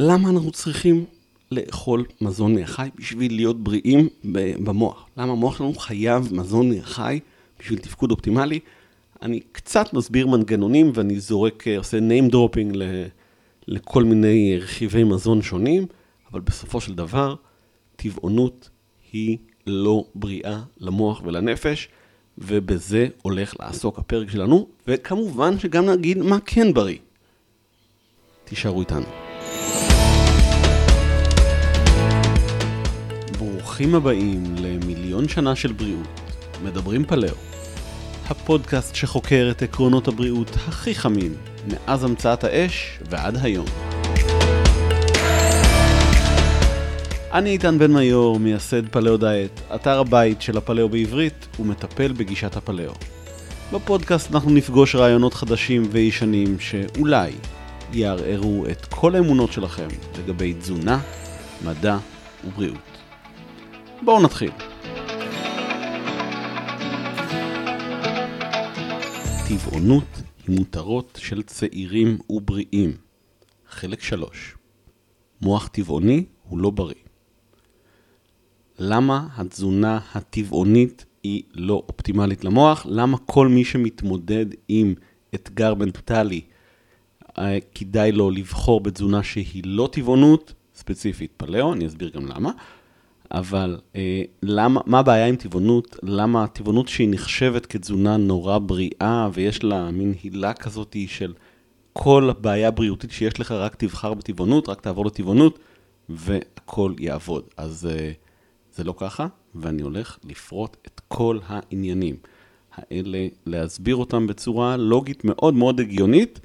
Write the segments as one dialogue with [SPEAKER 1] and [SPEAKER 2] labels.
[SPEAKER 1] למה אנחנו צריכים לאכול מזון מהחי בשביל להיות בריאים במוח? למה המוח שלנו חייב מזון מהחי בשביל תפקוד אופטימלי? אני קצת מסביר מנגנונים ואני זורק, עושה name dropping לכל מיני רכיבי מזון שונים, אבל בסופו של דבר, טבעונות היא לא בריאה למוח ולנפש, ובזה הולך לעסוק הפרק שלנו, וכמובן שגם נגיד מה כן בריא. תישארו איתנו. ברוכים הבאים למיליון שנה של בריאות, מדברים פלאו. הפודקאסט שחוקר את עקרונות הבריאות הכי חמים, מאז המצאת האש ועד היום. אני איתן בן מיור, מייסד פלאו דיאט, אתר הבית של הפלאו בעברית, ומטפל בגישת הפלאו. בפודקאסט אנחנו נפגוש רעיונות חדשים וישנים שאולי יערערו את כל האמונות שלכם לגבי תזונה, מדע ובריאות. בואו נתחיל. טבעונות היא מותרות של צעירים ובריאים. חלק 3 מוח טבעוני הוא לא בריא. למה התזונה הטבעונית היא לא אופטימלית למוח? למה כל מי שמתמודד עם אתגר מנטלי, אה, כדאי לו לבחור בתזונה שהיא לא טבעונות, ספציפית פלאו, אני אסביר גם למה. אבל אה, למה, מה הבעיה עם טבעונות? למה טבעונות שהיא נחשבת כתזונה נורא בריאה ויש לה מין הילה כזאת של כל הבעיה הבריאותית שיש לך, רק תבחר בטבעונות, רק תעבור לטבעונות והכל יעבוד. אז אה, זה לא ככה, ואני הולך לפרוט את כל העניינים האלה, להסביר אותם בצורה לוגית מאוד מאוד הגיונית,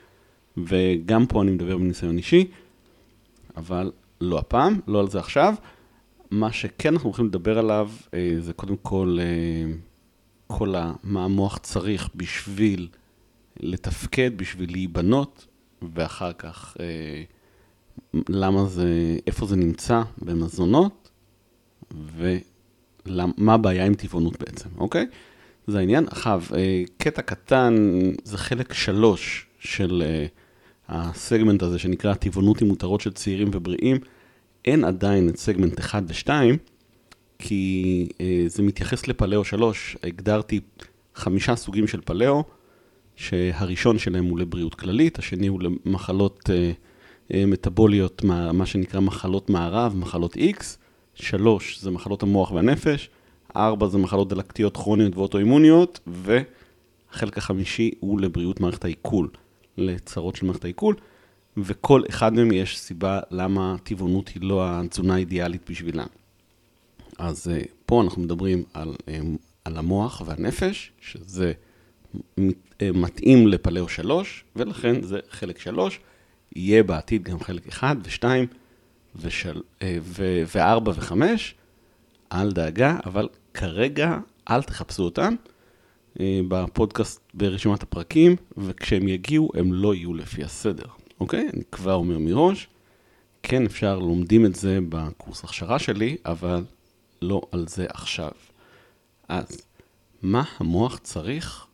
[SPEAKER 1] וגם פה אני מדבר בניסיון אישי, אבל לא הפעם, לא על זה עכשיו. מה שכן אנחנו הולכים לדבר עליו, אה, זה קודם כל, אה, כל מה המוח צריך בשביל לתפקד, בשביל להיבנות, ואחר כך אה, למה זה, איפה זה נמצא במזונות, ומה הבעיה עם טבעונות בעצם, אוקיי? זה העניין. עכשיו, קטע קטן, זה חלק שלוש של הסגמנט הזה שנקרא טבעונות עם מותרות של צעירים ובריאים. אין עדיין את סגמנט 1 ו-2, כי אה, זה מתייחס לפלאו 3. הגדרתי חמישה סוגים של פלאו, שהראשון שלהם הוא לבריאות כללית, השני הוא למחלות אה, אה, מטאבוליות, מה, מה שנקרא מחלות מערב, מחלות X, שלוש זה מחלות המוח והנפש, ארבע זה מחלות דלקתיות כרוניות ואוטואימוניות, והחלק החמישי הוא לבריאות מערכת העיכול, לצרות של מערכת העיכול. וכל אחד מהם יש סיבה למה טבעונות היא לא התזונה האידיאלית בשבילה. אז אה, פה אנחנו מדברים על, אה, על המוח והנפש, שזה אה, מתאים לפלאו 3, ולכן זה חלק 3, יהיה בעתיד גם חלק 1 ו-2 ו-4 ו-5, אל דאגה, אבל כרגע אל תחפשו אותם בפודקאסט ברשימת הפרקים, וכשהם יגיעו הם לא יהיו לפי הסדר. אוקיי? אני כבר אומר מראש, כן אפשר, לומדים את זה בקורס הכשרה שלי, אבל לא על זה עכשיו. אז, מה המוח צריך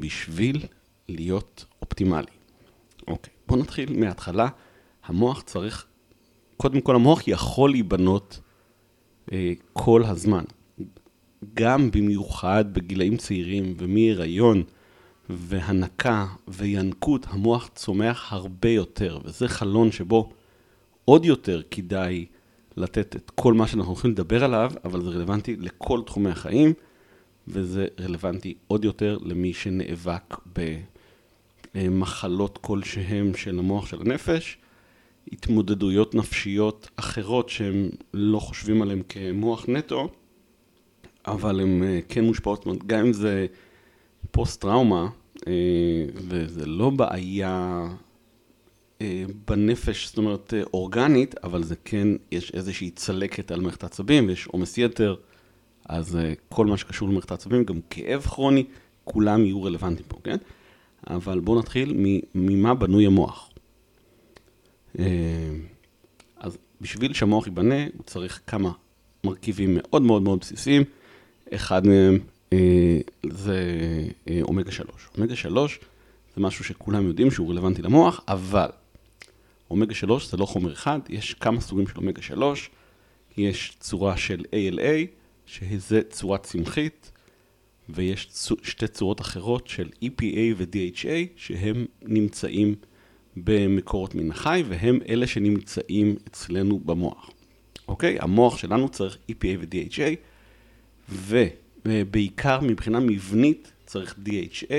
[SPEAKER 1] בשביל להיות אופטימלי? אוקיי, בואו נתחיל מההתחלה. המוח צריך, קודם כל המוח יכול להיבנות אה, כל הזמן. גם במיוחד בגילאים צעירים ומהיריון. והנקה וינקות, המוח צומח הרבה יותר, וזה חלון שבו עוד יותר כדאי לתת את כל מה שאנחנו הולכים לדבר עליו, אבל זה רלוונטי לכל תחומי החיים, וזה רלוונטי עוד יותר למי שנאבק במחלות כלשהם של המוח של הנפש, התמודדויות נפשיות אחרות שהם לא חושבים עליהן כמוח נטו, אבל הן אה, כן מושפעות, גם אם זה... פוסט-טראומה, וזה לא בעיה אה, בנפש, זאת אומרת, אה, אורגנית, אבל זה כן, יש איזושהי צלקת על מערכת העצבים, ויש עומס יתר, אז כל מה שקשור למערכת העצבים, גם כאב כרוני, כולם יהיו רלוונטיים פה, כן? אבל בואו נתחיל ממה בנוי המוח. אז בשביל שהמוח ייבנה, הוא צריך כמה מרכיבים מאוד מאוד מאוד בסיסיים. אחד מהם אה, זה אה, אומגה 3. אומגה 3 זה משהו שכולם יודעים שהוא רלוונטי למוח, אבל אומגה 3 זה לא חומר אחד, יש כמה סוגים של אומגה 3, יש צורה של ALA, שזה צורה צמחית, ויש שתי צורות אחרות של EPA ו-DHA, שהם נמצאים במקורות מן החי, והם אלה שנמצאים אצלנו במוח. אוקיי? המוח שלנו צריך EPA ו-DHA, ובעיקר מבחינה מבנית צריך DHA,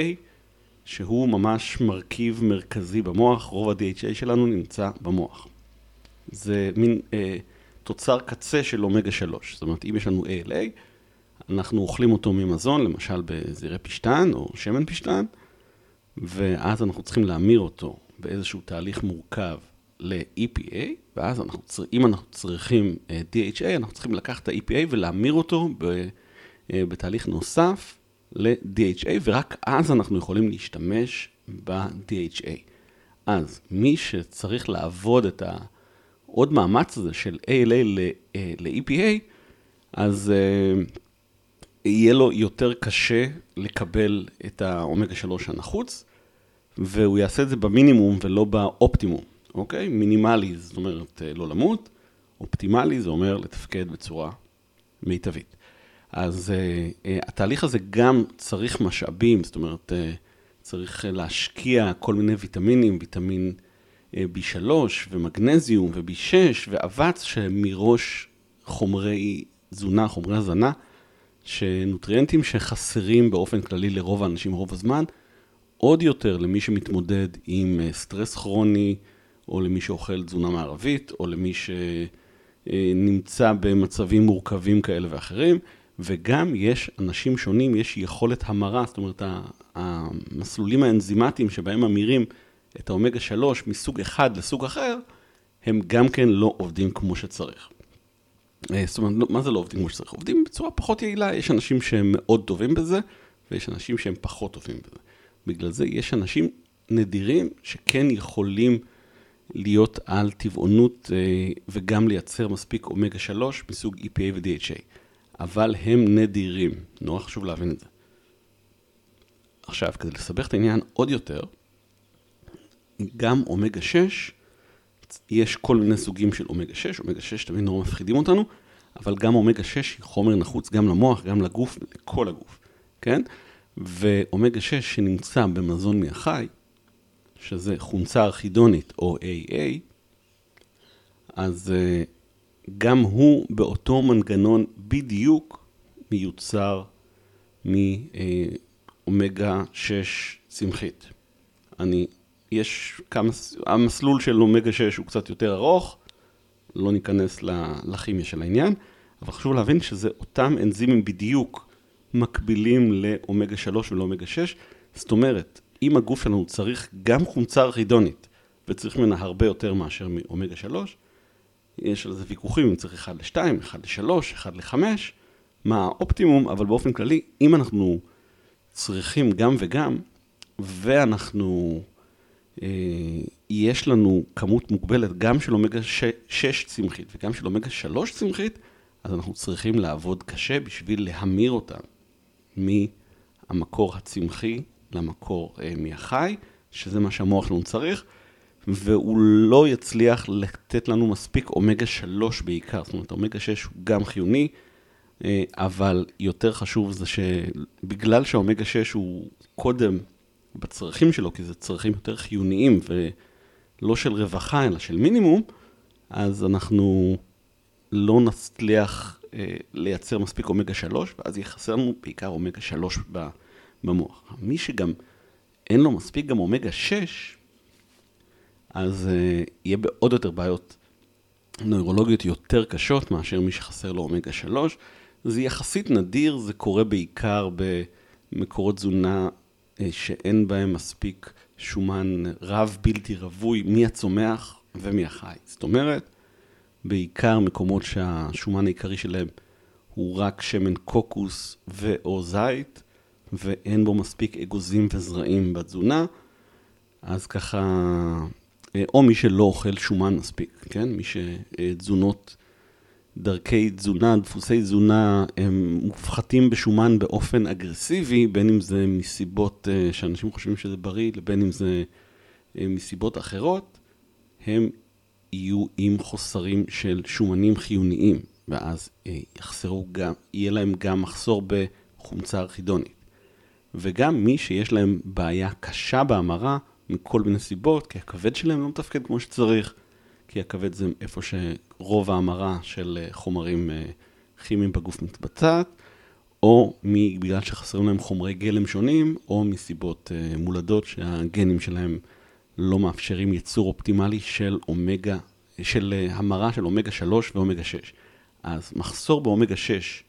[SPEAKER 1] שהוא ממש מרכיב מרכזי במוח, רוב ה-DHA שלנו נמצא במוח. זה מין אה, תוצר קצה של אומגה 3, זאת אומרת, אם יש לנו ALA, אנחנו אוכלים אותו ממזון, למשל בזירי פשטן או שמן פשטן, ואז אנחנו צריכים להמיר אותו באיזשהו תהליך מורכב ל-EPA, ואז אנחנו, אם אנחנו צריכים אה, DHA, אנחנו צריכים לקחת את ה-EPA ולהמיר אותו ב, בתהליך נוסף ל-DHA, ורק אז אנחנו יכולים להשתמש ב-DHA. אז מי שצריך לעבוד את העוד מאמץ הזה של ALA ל-EPA, אה, אז uh, יהיה לו יותר קשה לקבל את האומגה 3 הנחוץ, והוא יעשה את זה במינימום ולא באופטימום, אוקיי? מינימלי, זאת אומרת אה, לא למות, אופטימלי זה אומר לתפקד בצורה מיטבית. אז uh, uh, התהליך הזה גם צריך משאבים, זאת אומרת, uh, צריך להשקיע כל מיני ויטמינים, ויטמין uh, B3 ומגנזיום ו-B6 ואבץ, שמראש חומרי תזונה, חומרי הזנה, שנוטריאנטים שחסרים באופן כללי לרוב האנשים רוב הזמן, עוד יותר למי שמתמודד עם אה, סטרס כרוני, או למי שאוכל תזונה מערבית, או למי שנמצא במצבים מורכבים כאלה ואחרים, וגם יש אנשים שונים, יש יכולת המרה, זאת אומרת, המסלולים האנזימטיים שבהם ממירים את האומגה 3 מסוג אחד לסוג אחר, הם גם כן לא עובדים כמו שצריך. אה, זאת אומרת, לא, מה זה לא עובדים כמו שצריך? עובדים בצורה פחות יעילה, יש אנשים שהם מאוד טובים בזה, ויש אנשים שהם פחות טובים בזה. בגלל זה יש אנשים נדירים שכן יכולים להיות על טבעונות אה, וגם לייצר מספיק אומגה 3 מסוג EPA ו-DHA, אבל הם נדירים, נורא חשוב להבין את זה. עכשיו, כדי לסבך את העניין עוד יותר, גם אומגה 6 יש כל מיני סוגים של אומגה 6, אומגה 6 תמיד נורא מפחידים אותנו, אבל גם אומגה 6 היא חומר נחוץ גם למוח, גם לגוף, לכל הגוף, כן? ואומגה 6 שנמצא במזון מהחי, שזה חומצה ארכידונית או AA, אז אה, גם הוא באותו מנגנון בדיוק מיוצר מאומגה 6 צמחית. אני יש כמה, המסלול של אומגה 6 הוא קצת יותר ארוך, לא ניכנס לכימיה של העניין, אבל חשוב להבין שזה אותם אנזימים בדיוק מקבילים לאומגה 3 ולאומגה 6, זאת אומרת, אם הגוף שלנו צריך גם חומצה ארכידונית, וצריך ממנה הרבה יותר מאשר מאומגה 3, יש על זה ויכוחים אם צריך 1 ל-2, 1 ל-3, 1 ל-5, מה האופטימום, אבל באופן כללי, אם אנחנו צריכים גם וגם, ואנחנו אה, יש לנו כמות מוגבלת גם של אומגה 6 צמחית וגם של אומגה 3 צמחית, אז אנחנו צריכים לעבוד קשה בשביל להמיר אותם מהמקור הצמחי למקור אה, מהחי, שזה מה שהמוח שלנו צריך, והוא לא יצליח לתת לנו מספיק אומגה 3 בעיקר, זאת אומרת, אומגה 6 הוא גם חיוני, אה, אבל יותר חשוב זה שבגלל שהאומגה 6 הוא קודם בצרכים שלו, כי זה צרכים יותר חיוניים ולא של רווחה, אלא של מינימום, אז אנחנו לא נצליח אה, לייצר מספיק אומגה 3, ואז יהיה חסר לנו בעיקר אומגה 3 במוח. מי שגם אין לו מספיק גם אומגה 6, אז אה, יהיה בעוד יותר בעיות נוירולוגיות יותר קשות מאשר מי שחסר לו אומגה 3. זה יחסית נדיר, זה קורה בעיקר במקורות תזונה אה, שאין בהם מספיק שומן רב בלתי רווי מהצומח ומהחי. זאת אומרת, בעיקר מקומות שהשומן העיקרי שלהם הוא רק שמן קוקוס ו/או זית, ואין בו מספיק אגוזים וזרעים בתזונה, אז ככה, או מי שלא אוכל שומן מספיק, כן? מי שתזונות דרכי תזונה, דפוסי תזונה, הם מופחתים בשומן באופן אגרסיבי, בין אם זה מסיבות uh, שאנשים חושבים שזה בריא, לבין אם זה uh, מסיבות אחרות, הם יהיו עם חוסרים של שומנים חיוניים, ואז אה, יחסרו גם, יהיה להם גם מחסור בחומצה ארכידונית. וגם מי שיש להם בעיה קשה בהמרה, מכל מיני סיבות, כי הכבד שלהם לא מתפקד כמו שצריך, כי הכבד זה איפה שרוב ההמרה של אה, חומרים אה, כימיים בגוף מתבצעת, או בגלל שחסרים להם חומרי גלם שונים, או מסיבות מולדות שהגנים שלהם לא מאפשרים ייצור אופטימלי של אומגה, של המרה של אומגה 3 ואומגה 6. אז מחסור באומגה 6,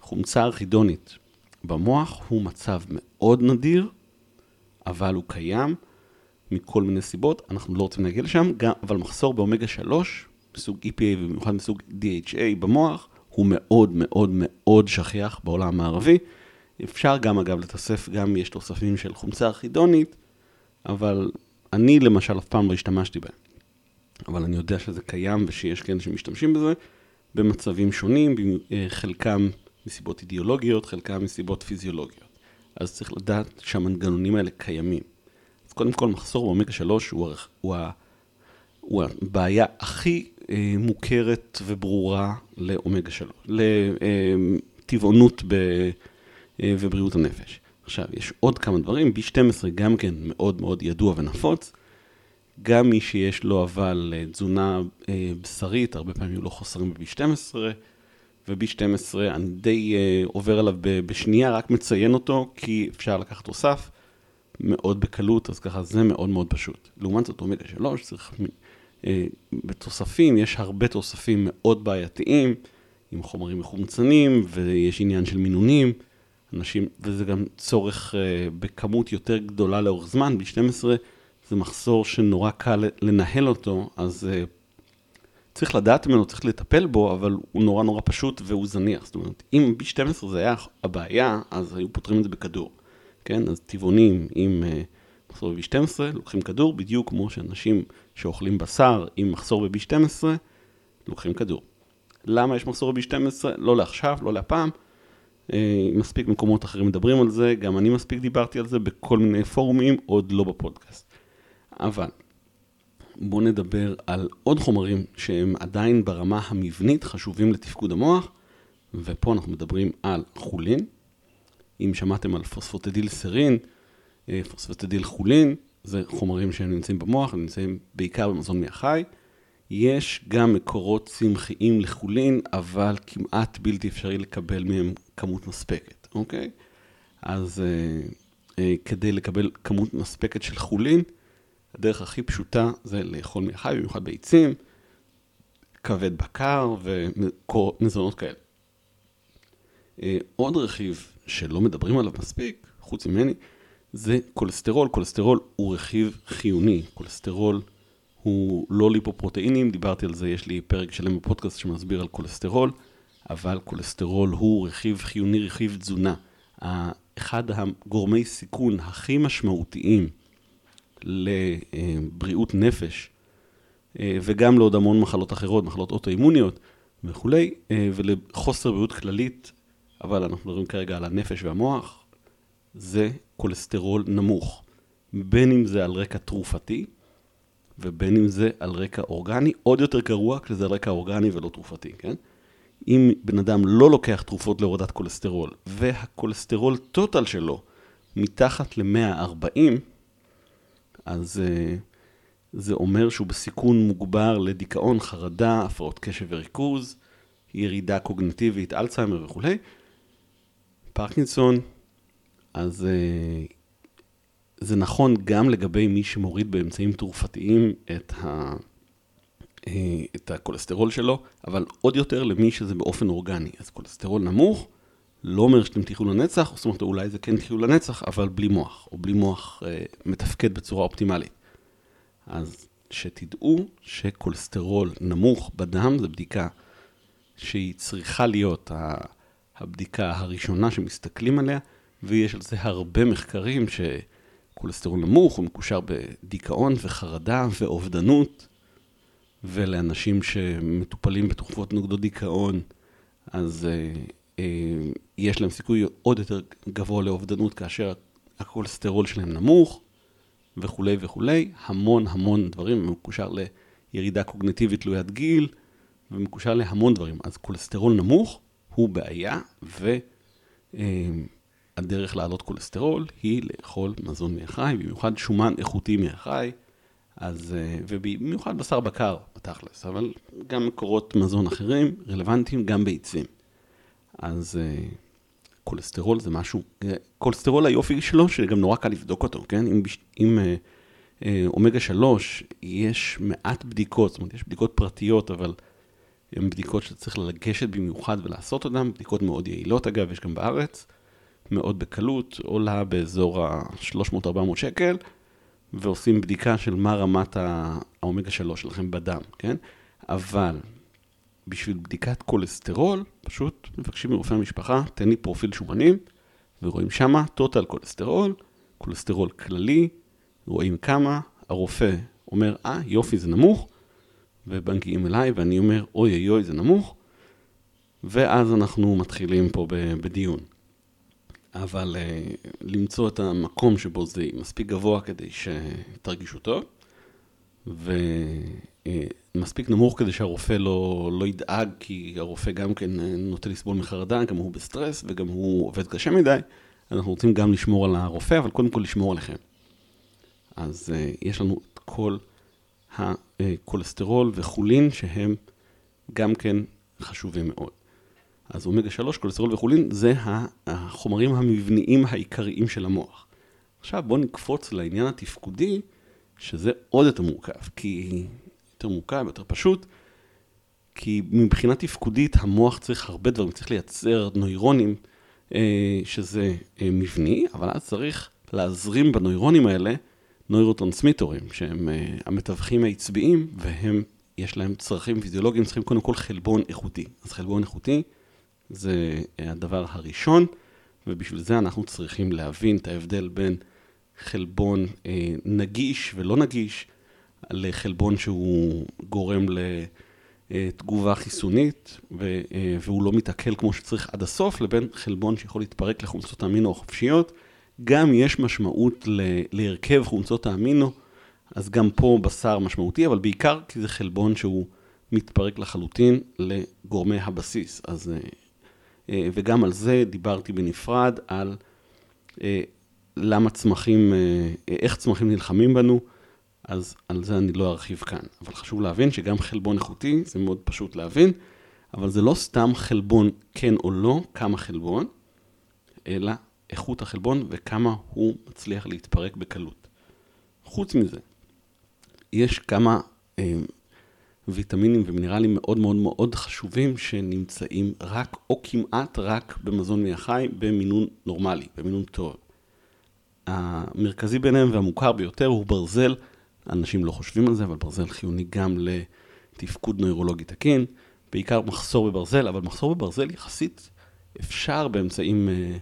[SPEAKER 1] חומצה ארכידונית במוח, הוא מצב מאוד נדיר, אבל הוא קיים מכל מיני סיבות, אנחנו לא רוצים להגיע לשם, גם, אבל מחסור באומגה 3, מסוג EPA ובמיוחד מסוג DHA במוח, הוא מאוד מאוד מאוד שכיח בעולם המערבי. אפשר גם אגב לתוסף, גם יש תוספים של חומצה ארכידונית, אבל אני למשל אף פעם לא השתמשתי בהם. אבל אני יודע שזה קיים ושיש כאלה שמשתמשים בזה. במצבים שונים, אה, חלקם מסיבות אידיאולוגיות, חלקם מסיבות פיזיולוגיות. אז צריך לדעת שהמנגנונים האלה קיימים. קודם כל, מחסור באומגה 3 הוא, הוא, הוא הבעיה הכי אה, מוכרת וברורה לאומגה 3, לטבעונות ב, אה, ובריאות הנפש. עכשיו, יש עוד כמה דברים, B12 גם כן מאוד מאוד ידוע ונפוץ. גם מי שיש לו אבל אה, תזונה אה, בשרית, הרבה פעמים לא חוסרים ב-B12, ו-B12 אני די אה, עובר עליו בשנייה, רק מציין אותו, כי אפשר לקחת תוסף מאוד בקלות, אז ככה זה מאוד מאוד פשוט. לעומת זאת, אומגה 3, צריך... בתוספים, יש הרבה תוספים מאוד בעייתיים, עם חומרים מחומצנים, ויש עניין של מינונים. אנשים, וזה גם צורך בכמות יותר גדולה לאורך זמן, B12 זה מחסור שנורא קל לנהל אותו, אז uh, צריך לדעת ממנו, צריך לטפל בו, אבל הוא נורא נורא פשוט והוא זניח. זאת אומרת, אם B12 זה היה הבעיה, אז היו פותרים את זה בכדור. כן? אז טבעונים עם uh, מחסור ב-B12, לוקחים כדור, בדיוק כמו שאנשים שאוכלים בשר עם מחסור ב-B12, לוקחים כדור. למה יש מחסור ב-B12? לא לעכשיו, לא להפעם. Uh, מספיק מקומות אחרים מדברים על זה, גם אני מספיק דיברתי על זה בכל מיני פורומים, עוד לא בפודקאסט. אבל בואו נדבר על עוד חומרים שהם עדיין ברמה המבנית חשובים לתפקוד המוח, ופה אנחנו מדברים על כולין. אם שמעתם על פוספטידיל סרין, אה, פוספטידיל כולין, זה חומרים שהם נמצאים במוח, נמצאים בעיקר במזון מהחי. יש גם מקורות צמחיים לכולין, אבל כמעט בלתי אפשרי לקבל מהם כמות מספקת, אוקיי? אז אה, אה, כדי לקבל כמות מספקת של חולין, הדרך הכי פשוטה זה לאכול מהחי, במיוחד ביצים, כבד בקר ומזונות כאלה. אה, עוד רכיב שלא מדברים עליו מספיק, חוץ ממני, זה כולסטרול. כולסטרול הוא רכיב חיוני. כולסטרול הוא לא ליפופרוטאינים, דיברתי על זה, יש לי פרק שלם בפודקאסט שמסביר על כולסטרול, אבל כולסטרול הוא רכיב חיוני, רכיב תזונה. אחד הגורמי סיכון הכי משמעותיים לבריאות נפש, אה, וגם לעוד המון מחלות אחרות, מחלות אוטואימוניות וכולי, אה, ולחוסר בריאות כללית, אבל אנחנו מדברים כרגע על הנפש והמוח, זה כולסטרול נמוך. בין אם זה על רקע תרופתי, ובין אם זה על רקע אורגני, עוד יותר גרוע כשזה על רקע אורגני ולא תרופתי, כן? אם בן אדם לא לוקח תרופות להורדת כולסטרול, והכולסטרול טוטל שלו מתחת ל-140, אז uh, זה אומר שהוא בסיכון מוגבר לדיכאון, חרדה, הפרעות קשב וריכוז, ירידה קוגנטיבית, אלצהיימר וכולי. פרקינסון, אז uh, זה נכון גם לגבי מי שמוריד באמצעים תרופתיים את, ה, אה, את הכולסטרול שלו, אבל עוד יותר למי שזה באופן אורגני. אז כולסטרול נמוך, לא אומר שאתם תחיו לנצח, זאת אומרת אולי זה כן תחיו לנצח, אבל בלי מוח, או בלי מוח אה, מתפקד בצורה אופטימלית. אז שתדעו שכולסטרול נמוך בדם זו בדיקה שהיא צריכה להיות הבדיקה הראשונה שמסתכלים עליה, ויש על זה הרבה מחקרים שכולסטרול נמוך הוא מקושר בדיכאון וחרדה ואובדנות, ולאנשים שמטופלים בתרופות נוגדות דיכאון, אז אה, אה, יש להם סיכוי עוד יותר גבוה לאובדנות כאשר הכולסטרול שלהם נמוך וכולי וכולי, המון המון דברים, מקושר ירידה קוגנטיבית תלוית גיל, ומקושר להמון דברים. אז כולסטרול נמוך הוא בעיה, והדרך להעלות כולסטרול היא לאכול מזון מהחי, במיוחד שומן איכותי מהחי, אז, ובמיוחד בשר בקר, בתכלס, אבל גם מקורות מזון אחרים רלוונטיים, גם ביצים. אז כולסטרול זה משהו, כולסטרול היופי שלו, שגם נורא קל לבדוק אותו, כן? אם, אם אומגה 3, יש מעט בדיקות, זאת אומרת, יש בדיקות פרטיות, אבל הן בדיקות שצריך לגשת במיוחד ולעשות אותן, בדיקות מאוד יעילות אגב, יש גם בארץ, מאוד בקלות, עולה באזור ה-300-400 שקל, ועושים בדיקה של מה רמת האומגה 3 שלכם בדם, כן? אבל בשביל בדיקת כולסטרול, פשוט מבקשים מרופא המשפחה, תן לי פרופיל שומנים, ורואים שמה טוטל כולסטרול, כולסטרול כללי, רואים כמה, הרופא אומר, אה, יופי, זה נמוך, ומגיעים אליי ואני אומר, אוי אוי אוי, זה נמוך, ואז אנחנו מתחילים פה בדיון. אבל אה, למצוא את המקום שבו זה מספיק גבוה כדי שתרגישו טוב, ומספיק נמוך כדי שהרופא לא, לא ידאג, כי הרופא גם כן נוטה לסבול מחרדה, גם הוא בסטרס וגם הוא עובד קשה מדי. אנחנו רוצים גם לשמור על הרופא, אבל קודם כל לשמור עליכם. אז אה, יש לנו את כל הכולסטרול וכולין, שהם גם כן חשובים מאוד. אז אומגה 3, כולסטרול וחולין, זה החומרים המבניים העיקריים של המוח. עכשיו בואו נקפוץ לעניין התפקודי, שזה עוד יותר מורכב, כי יותר מורכב, יותר פשוט, כי מבחינה תפקודית המוח צריך הרבה דברים, צריך לייצר נוירונים, אה, שזה אה, מבני, אבל אז צריך להזרים בנוירונים האלה נוירוטרנסמיטורים, שהם uh, המתווכים העצביים, והם, יש להם צרכים פיזיולוגיים, צריכים קודם כל חלבון איכותי. אז חלבון איכותי זה uh, הדבר הראשון, ובשביל זה אנחנו צריכים להבין את ההבדל בין חלבון uh, נגיש ולא נגיש, לחלבון שהוא גורם לתגובה חיסונית, והוא לא מתעכל כמו שצריך עד הסוף, לבין חלבון שיכול להתפרק לחומצות אמינו החופשיות. גם יש משמעות ל- להרכב חומצות האמינו, אז גם פה בשר משמעותי, אבל בעיקר כי זה חלבון שהוא מתפרק לחלוטין לגורמי הבסיס. אז, אה, אה, וגם על זה דיברתי בנפרד, על אה, למה צמחים, איך צמחים נלחמים בנו, אז על זה אני לא ארחיב כאן. אבל חשוב להבין שגם חלבון איכותי, זה מאוד פשוט להבין, אבל זה לא סתם חלבון כן או לא, כמה חלבון, אלא איכות החלבון וכמה הוא מצליח להתפרק בקלות. חוץ מזה, יש כמה אה, ויטמינים ומינרלים מאוד מאוד מאוד חשובים שנמצאים רק או כמעט רק במזון מהחי במינון נורמלי, במינון טוב. המרכזי ביניהם והמוכר ביותר הוא ברזל, אנשים לא חושבים על זה, אבל ברזל חיוני גם לתפקוד נוירולוגי תקין, בעיקר מחסור בברזל, אבל מחסור בברזל יחסית אפשר באמצעים אה,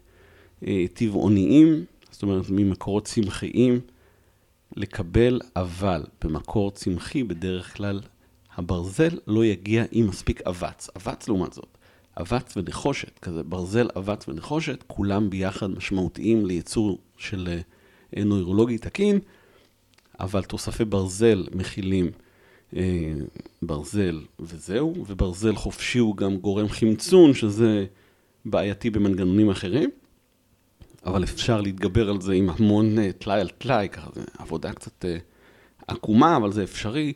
[SPEAKER 1] טבעוניים, זאת אומרת ממקורות צמחיים, לקבל, אבל במקור צמחי בדרך כלל הברזל לא יגיע עם מספיק אבץ. אבץ לעומת זאת, אבץ ונחושת, כזה ברזל, אבץ ונחושת, כולם ביחד משמעותיים לייצור של אה, נוירולוגי תקין, אבל תוספי ברזל מכילים אה, ברזל וזהו, וברזל חופשי הוא גם גורם חמצון, שזה בעייתי במנגנונים אחרים. אבל אפשר להתגבר על זה עם המון אה, טלאי על טלאי, ככה זה עבודה קצת אה, עקומה, אבל זה אפשרי.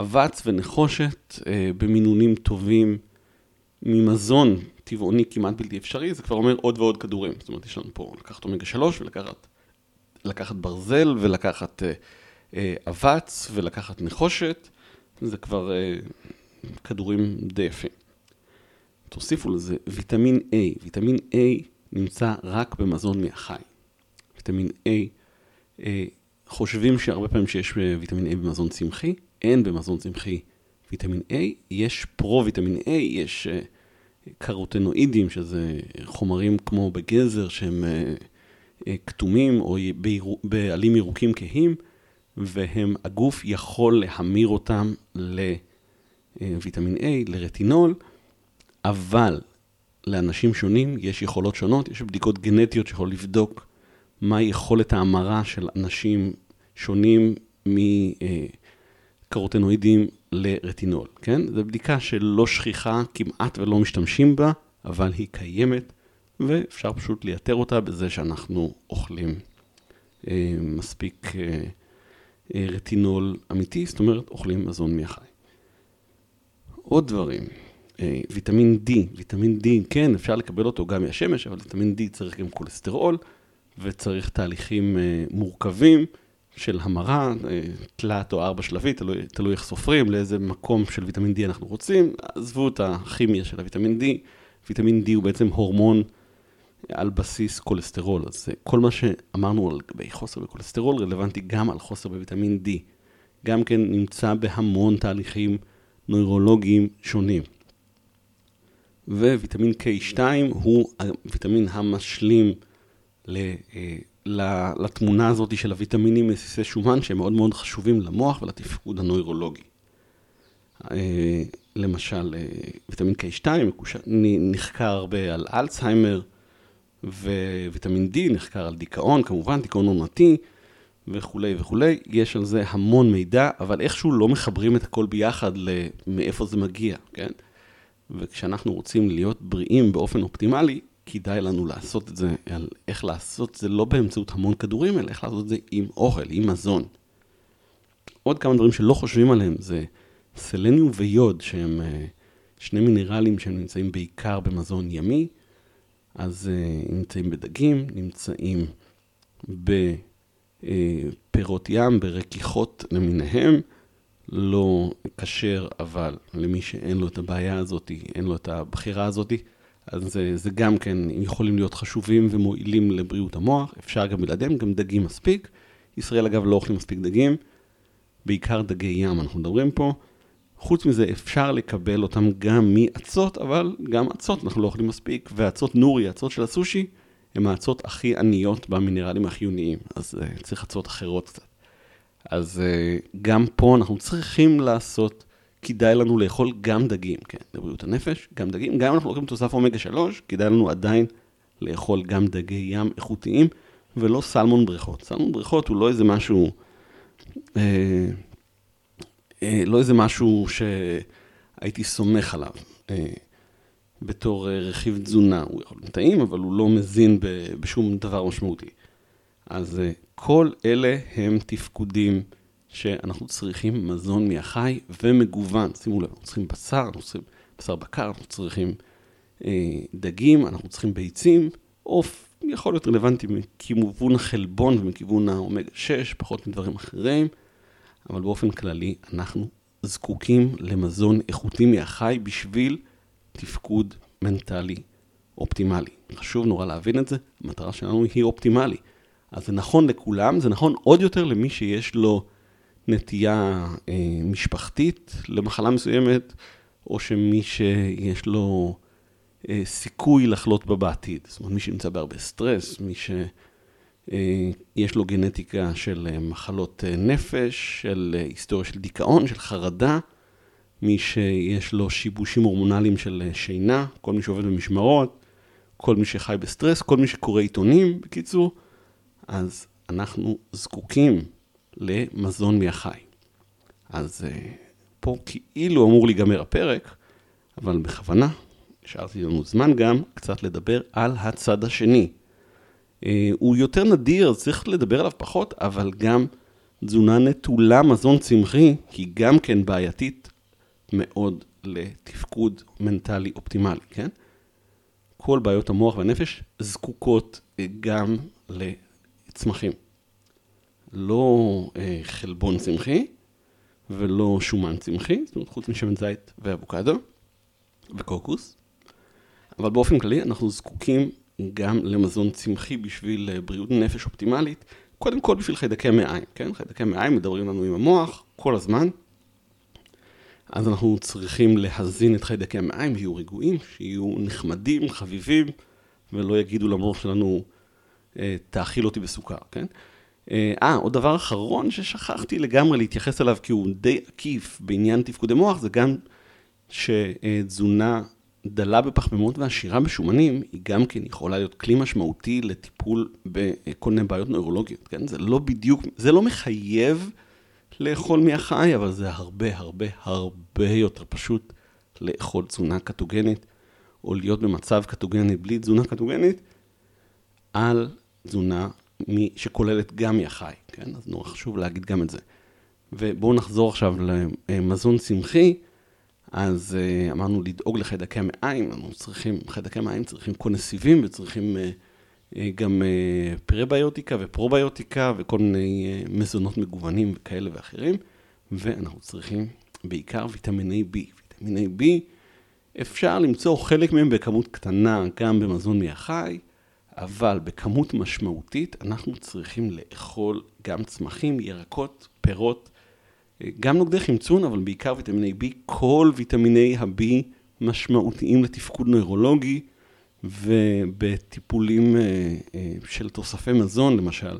[SPEAKER 1] אבץ ונחושת אה, במינונים טובים ממזון טבעוני כמעט בלתי אפשרי, זה כבר אומר עוד ועוד כדורים. זאת אומרת, יש לנו פה לקחת אומגה 3 ולקחת לקחת ברזל ולקחת אבץ ולקחת נחושת, זה כבר כדורים די יפים. תוסיפו לזה ויטמין A, ויטמין A נמצא רק במזון מהחי. ויטמין A, אה, חושבים שהרבה פעמים שיש אה, ויטמין A במזון צמחי, אין במזון צמחי ויטמין A, יש פרו-ויטמין A, יש אה, קרוטנואידים, שזה חומרים כמו בגזר שהם כתומים או בעלים ירוקים כהים, והם, הגוף יכול להמיר אותם לוויטמין A, לרטינול, אבל לאנשים שונים יש יכולות שונות, יש בדיקות גנטיות שיכול לבדוק מה יכולת ההמרה של אנשים שונים מקרוטנואידים לרטינול, כן? זו בדיקה שלא שכיחה, כמעט ולא משתמשים בה, אבל היא קיימת, ואפשר פשוט לייתר אותה בזה שאנחנו אוכלים אה, מספיק אה, אה, רטינול אמיתי, זאת אומרת, אוכלים מזון מהחי. עוד דברים, אה, ויטמין D, ויטמין D, כן, אפשר לקבל אותו גם מהשמש, אבל ויטמין D צריך גם כולסטרול, וצריך תהליכים אה, מורכבים של המרה, אה, תלת או ארבע שלבי, תלוי, תלוי איך סופרים, לאיזה מקום של ויטמין D אנחנו רוצים. עזבו את הכימיה של הוויטמין D, ויטמין D הוא בעצם הורמון על בסיס כולסטרול, אז כל מה שאמרנו על גבי חוסר בכולסטרול רלוונטי גם על חוסר בוויטמין D. גם כן נמצא בהמון תהליכים נוירולוגיים שונים. וויטמין K2 הוא הוויטמין המשלים לתמונה הזאת של הוויטמינים מסיסי שומן, שהם מאוד מאוד חשובים למוח ולתפקוד הנוירולוגי. אה, למשל, אה, ויטמין K2 נחקר הרבה על אלצהיימר, וויטמין D נחקר על דיכאון, כמובן, דיכאון עונתי וכולי וכולי. יש על זה המון מידע, אבל איכשהו לא מחברים את הכל ביחד מאיפה זה מגיע, כן? וכשאנחנו רוצים להיות בריאים באופן אופטימלי, כדאי לנו לעשות את זה, על איך לעשות את זה לא באמצעות המון כדורים, אלא איך לעשות את זה עם אוכל, עם מזון. עוד כמה דברים שלא חושבים עליהם זה סלניום ויוד, שהם אה, שני מינרלים שהם נמצאים בעיקר במזון ימי, אז uh, נמצאים בדגים, נמצאים בפירות ים, ברכיכות למיניהם, לא כשר, אבל למי שאין לו את הבעיה הזאת, אין לו את הבחירה הזאת, אז זה, זה גם כן, יכולים להיות חשובים ומועילים לבריאות המוח, אפשר גם בלעדיהם, גם דגים מספיק. ישראל אגב לא אוכלים מספיק דגים, בעיקר דגי ים אנחנו מדברים פה. חוץ מזה אפשר לקבל אותם גם מאצות, אבל גם אצות אנחנו לא אוכלים מספיק, ואצות נורי, אצות של הסושי, הן האצות הכי עניות במינרלים החיוניים, אז uh, צריך אצות אחרות קצת. אז uh, גם פה אנחנו צריכים לעשות, כדאי לנו לאכול גם דגים, כן, לבריאות הנפש, גם דגים, גם אם אנחנו לוקחים תוסף אומגה 3, כדאי לנו עדיין לאכול גם דגי ים איכותיים, ולא סלמון בריכות. סלמון בריכות הוא לא איזה משהו... Uh, אה, לא איזה משהו שהייתי סומך עליו אה, בתור אה, רכיב תזונה. הוא יכול להיות טעים, אבל הוא לא מזין בשום דבר משמעותי. אז כל אלה הם תפקודים שאנחנו צריכים מזון מהחי ומגוון. שימו לב, אנחנו צריכים בשר, אנחנו צריכים בשר בקר, אנחנו צריכים דגים, אנחנו צריכים ביצים, עוף יכול להיות רלוונטי מכיוון החלבון ומכיוון האומגה 6, פחות מדברים אחרים. אבל באופן כללי אנחנו זקוקים למזון איכותי מהחי בשביל תפקוד מנטלי אופטימלי. חשוב נורא להבין את זה, המטרה שלנו היא אופטימלי. אז זה נכון לכולם, זה נכון עוד יותר למי שיש לו נטייה אה, משפחתית למחלה מסוימת, או שמי שיש לו אה, סיכוי לחלות בה בעתיד. זאת אומרת, מי שנמצא בהרבה סטרס, מי ש... אה, יש לו גנטיקה של אה, מחלות אה, נפש, של היסטוריה של דיכאון, של חרדה, מי שיש לו שיבושים הורמונליים של שינה, כל מי שעובד במשמרות, כל מי שחי בסטרס, כל מי שקורא עיתונים, בקיצור, אז אנחנו זקוקים למזון מהחי. אז פה כאילו אמור להיגמר הפרק, אבל בכוונה, השארתי לנו זמן גם קצת לדבר על הצד השני. אה, הוא יותר נדיר, אז צריך לדבר עליו פחות, אבל גם תזונה נטולה מזון צמחי היא גם כן בעייתית מאוד לתפקוד מנטלי אופטימלי, כן? כל בעיות המוח והנפש זקוקות אה, גם לצמחים. לא אה, חלבון צמחי ולא שומן צמחי, זאת אומרת חוץ משמן זית ואבוקדו וקוקוס, אבל באופן כללי אנחנו זקוקים גם למזון צמחי בשביל אה, בריאות נפש אופטימלית, קודם כל בשביל חיידקי מעיים, כן? חיידקי מעיים מדברים לנו עם המוח כל הזמן, אז אנחנו צריכים להזין את חיידקי המעיים, שיהיו רגועים, שיהיו נחמדים, חביבים, ולא יגידו למוח שלנו, תאכיל אותי בסוכר, כן? אה, אה, עוד דבר אחרון ששכחתי לגמרי להתייחס אליו, כי הוא די עקיף בעניין תפקודי מוח, זה גם שתזונה דלה בפחמימות ועשירה בשומנים, היא גם כן יכולה להיות כלי משמעותי לטיפול בכל מיני בעיות נוירולוגיות, כן? זה לא בדיוק, זה לא מחייב לאכול מהחי, אבל זה הרבה הרבה הרבה יותר פשוט לאכול תזונה קטוגנית, או להיות במצב קטוגני בלי תזונה קטוגנית, על תזונה שכוללת גם מהחי, כן? אז נורא חשוב להגיד גם את זה. ובואו נחזור עכשיו למזון צמחי. אז uh, אמרנו לדאוג לחיידקי המעיים, אנחנו צריכים, חיידקי המעיים צריכים קונסיבים וצריכים uh, uh, גם פרביוטיקה ופרוביוטיקה וכל מיני מזונות מגוונים כאלה ואחרים, ואנחנו צריכים בעיקר ויטמיני B. ויטמיני B, אפשר למצוא חלק מהם בכמות קטנה גם במזון מהחי, אבל בכמות משמעותית אנחנו צריכים לאכול גם צמחים, ירקות, פירות, גם נוגדי חמצון, אבל בעיקר ויטמיני B, כל ויטמיני ה-B משמעותיים לתפקוד נוירולוגי ובטיפולים אה, אה, של תוספי מזון למשל.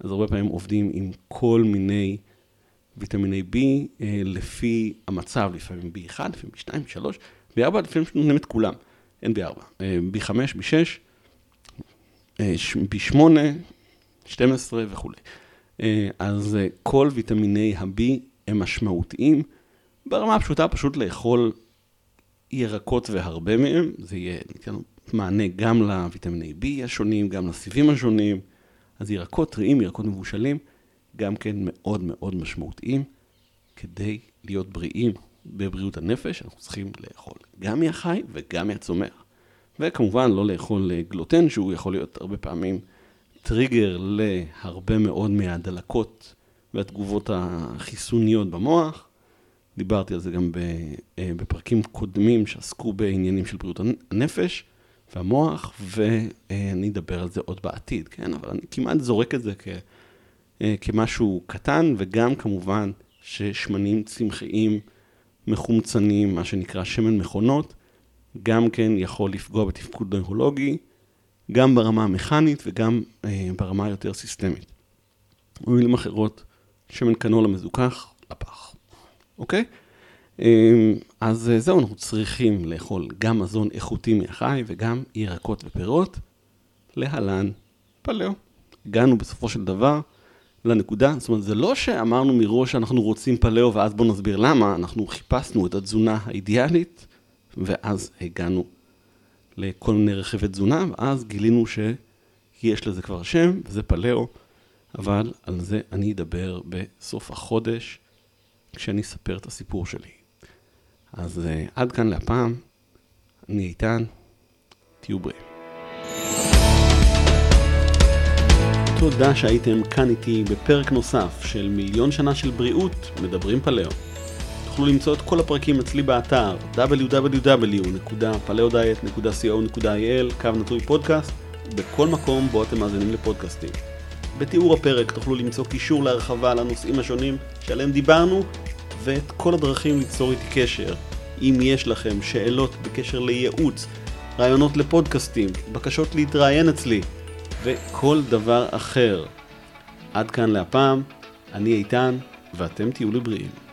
[SPEAKER 1] אז הרבה פעמים עובדים עם כל מיני ויטמיני B אה, לפי המצב, לפעמים B1, לפעמים B2, B3, B4, לפעמים נותנים את כולם, אין B4, B5, B6, B8, 12 וכולי. אז אה, כל ויטמיני ה-B הם משמעותיים. ברמה הפשוטה פשוט לאכול ירקות והרבה מהם, זה יהיה, ניתן מענה גם לויטמיני B השונים, גם לסיבים השונים. אז ירקות טריים, ירקות מבושלים, גם כן מאוד מאוד משמעותיים. כדי להיות בריאים בבריאות הנפש, אנחנו צריכים לאכול גם מהחי וגם מהצומח. וכמובן לא לאכול גלוטן, שהוא יכול להיות הרבה פעמים טריגר להרבה מאוד מהדלקות והתגובות החיסוניות במוח. דיברתי על זה גם אה, בפרקים קודמים שעסקו בעניינים של בריאות הנפש והמוח, ואני אדבר על זה עוד בעתיד, כן? אבל אני כמעט זורק את זה כ, אה, כמשהו קטן, וגם כמובן ששמנים צמחיים מחומצנים, מה שנקרא שמן מכונות, גם כן יכול לפגוע בתפקוד נוירולוגי. גם ברמה המכנית וגם אה, ברמה היותר סיסטמית. במילים אחרות, שמן קנולה מזוכח, לפח, אוקיי? אה, אז זהו, אנחנו צריכים לאכול גם מזון איכותי מהחי וגם ירקות ופירות, להלן פלאו. הגענו בסופו של דבר לנקודה, זאת אומרת, זה לא שאמרנו מראש שאנחנו רוצים פלאו ואז בואו נסביר למה, אנחנו חיפשנו את התזונה האידיאלית ואז הגענו לכל מיני רכיבי תזונה, ואז גילינו שיש לזה כבר שם, וזה פלאו, אבל על זה אני אדבר בסוף החודש, כשאני אספר את הסיפור שלי. אז uh, עד כאן להפעם, אני איתן, תהיו בריאים. תודה שהייתם כאן איתי בפרק נוסף של מיליון שנה של בריאות, מדברים פלאו. תוכלו למצוא את כל הפרקים אצלי באתר www.paleodiet.co.il, קו נטוי פודקאסט, בכל מקום בו אתם מאזינים לפודקאסטים. בתיאור הפרק תוכלו למצוא קישור להרחבה לנושאים השונים שעליהם דיברנו, ואת כל הדרכים ליצור איתי קשר. אם יש לכם שאלות בקשר לייעוץ, רעיונות לפודקאסטים, בקשות להתראיין אצלי, וכל דבר אחר. עד כאן להפעם, אני איתן, ואתם תהיו לבריאים.